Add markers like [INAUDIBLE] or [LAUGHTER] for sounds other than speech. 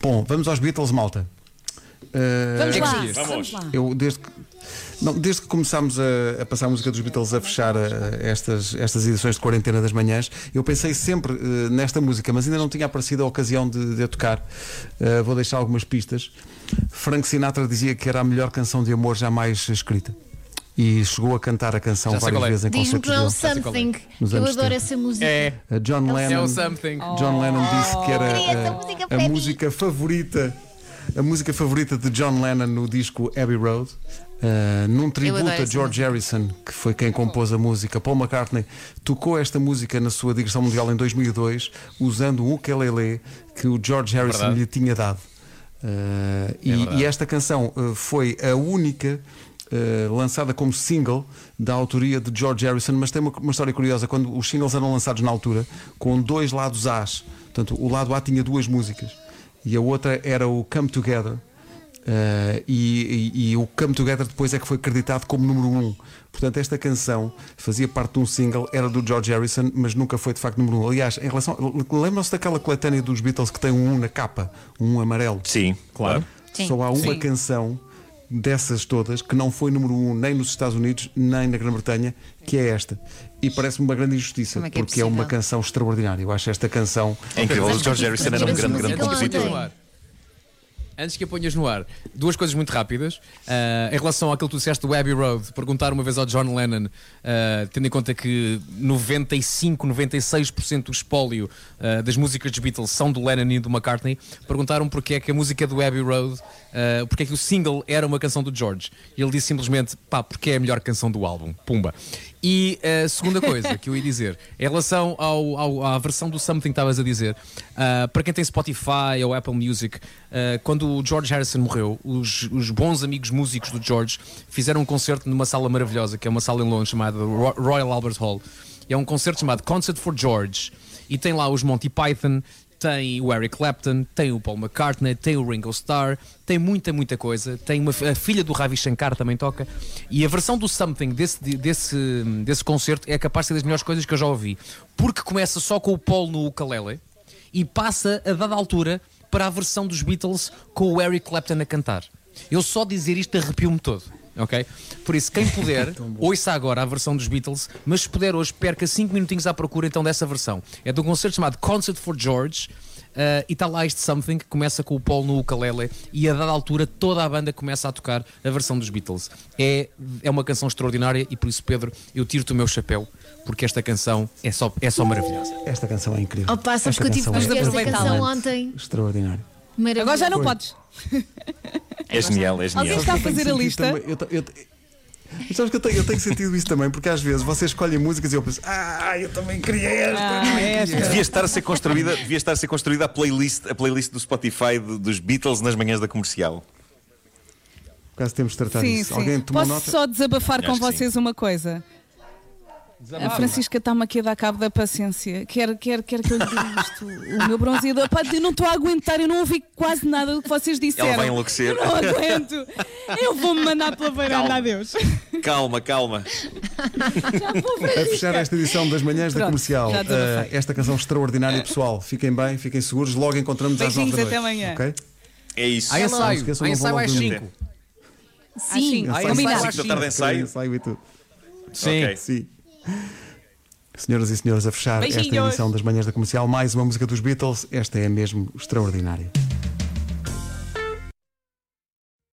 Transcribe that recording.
Bom, vamos aos Beatles, malta. Uh, Vamos É lá, vamos Vamos. lá. Eu, desde que, não, desde que começámos a, a passar a música dos Beatles a fechar uh, estas, estas edições de quarentena das manhãs, eu pensei sempre uh, nesta música, mas ainda não tinha aparecido a ocasião de, de a tocar. Uh, vou deixar algumas pistas. Frank Sinatra dizia que era a melhor canção de amor jamais escrita. E chegou a cantar a canção várias é. vezes em Diz-me que é o é. Something. Eu adoro 70. essa música. É, Uh, John é Lennon. o something. John Lennon disse que era essa a- música a, música favorita, a música favorita de John Lennon no disco Abbey Road. Uh, num tributo a George Harrison, que foi quem compôs a música, Paul McCartney tocou esta música na sua digressão mundial em 2002, usando um ukulele que o George Harrison Verdade. lhe tinha dado. Uh, e, verdade. e esta canção uh, foi a única uh, lançada como single da autoria de George Harrison, mas tem uma, uma história curiosa. Quando os singles eram lançados na altura, com dois lados A's, portanto, o lado A tinha duas músicas e a outra era o Come Together. Uh, e, e- e o Come Together depois é que foi acreditado como número um. Portanto, esta canção fazia parte de um single, era do George Harrison, mas nunca foi de facto número um. Aliás, em relação. Lembram-se daquela coletânea dos Beatles que tem um 1 na capa, um 1 amarelo? Sim, claro. Sim. Só há uma Sim. canção dessas todas que não foi número um nem nos Estados Unidos nem na Grã-Bretanha, que é esta. E parece-me uma grande injustiça, é é porque é uma possível? canção extraordinária. Eu acho esta canção. É incrível. O George Harrison era um grande, grande compositor. Antes que a ponhas no ar, duas coisas muito rápidas. Ah, em relação àquilo que tu disseste do Abbey Road, perguntar uma vez ao John Lennon, ah, tendo em conta que 95, 96% do espólio ah, das músicas dos Beatles são do Lennon e do McCartney, perguntaram porque é que a música do Abbey Road, porque é que o single era uma canção do George. E ele disse simplesmente, pá, porque é a melhor canção do álbum. Pumba. E a segunda coisa que eu ia dizer, em relação ao, ao- à versão do Something que estavas a dizer, para quem tem Spotify ou Apple Music, quando o George Harrison morreu, os, os bons amigos músicos do George fizeram um concerto numa sala maravilhosa, que é uma sala em Londres chamada Ro- Royal Albert Hall. E é um concerto chamado Concert for George. E tem lá os Monty Python, tem o Eric Clapton, tem o Paul McCartney, tem o Ringo Starr, tem muita, muita coisa. Tem uma, a filha do Ravi Shankar também toca. E a versão do Something desse, desse, desse concerto é capaz de ser das melhores coisas que eu já ouvi. Porque começa só com o Paul no ukulele e passa a dada altura para a versão dos Beatles com o Eric Clapton a cantar. Eu só dizer isto arrepio-me todo. Ok? Por isso, quem puder, [LAUGHS] ouça agora a versão dos Beatles, mas se puder hoje, perca 5 minutinhos à procura então dessa versão. É de um concerto chamado Concert for George. Ah, e está lá este Something que começa com o Paul no ukulele e a dada altura toda a banda começa a tocar a versão dos Beatles. É, é uma canção extraordinária e por isso, Pedro, eu tiro-te o meu chapéu porque esta canção é só, é só maravilhosa. Esta canção é incrível. Opa, sabes esta que eu tive que é esta canção ontem. extraordinária. Maravilhoso. Agora já não Foi. podes. É genial, é Alguém genial. está a Eu fazer a lista. eu, eu Mas Sabes que eu tenho, eu tenho sentido isso também, porque às vezes vocês escolhem músicas e eu penso, ah, eu também queria esta. Ah, esta. Devia estar a ser construída, devia estar a ser construída a playlist, a playlist do Spotify de- dos Beatles nas manhãs da comercial. Por acaso temos de tratar Sim, disso. sim. Alguém tomou Posso nota? só desabafar Acho com que sim. vocês uma coisa? A Francisca está-me aqui a dar cabo da paciência. Quer, quer, quer que eu lhe diga isto. O meu bronzeador. [LAUGHS] Pá, eu não estou a aguentar, eu não ouvi quase nada do que vocês disseram. Ela vai enlouquecer. Eu não aguento. Eu vou-me mandar pela varanda. Calma. Adeus. Calma, calma. [LAUGHS] Já vou, A fechar esta edição das manhãs da Pronto, comercial, já eh, esta canção extraordinária, pessoal. Fiquem bem, fiquem seguros. Logo encontramos às 9 Beijinhos, da noite. até amanhã. ok? É isso. Há Não ensaio, esqueçam, há não vão ensaio logo às dormir. 5. Sim, Assim, Há Ensaio ensaio às às cinco da tarde 5. ensaio. ensaio e tudo. Sim. Ok. Sim. Senhoras e senhores, a fechar esta Beijinhos. edição das manhãs da comercial, mais uma música dos Beatles. Esta é mesmo extraordinária.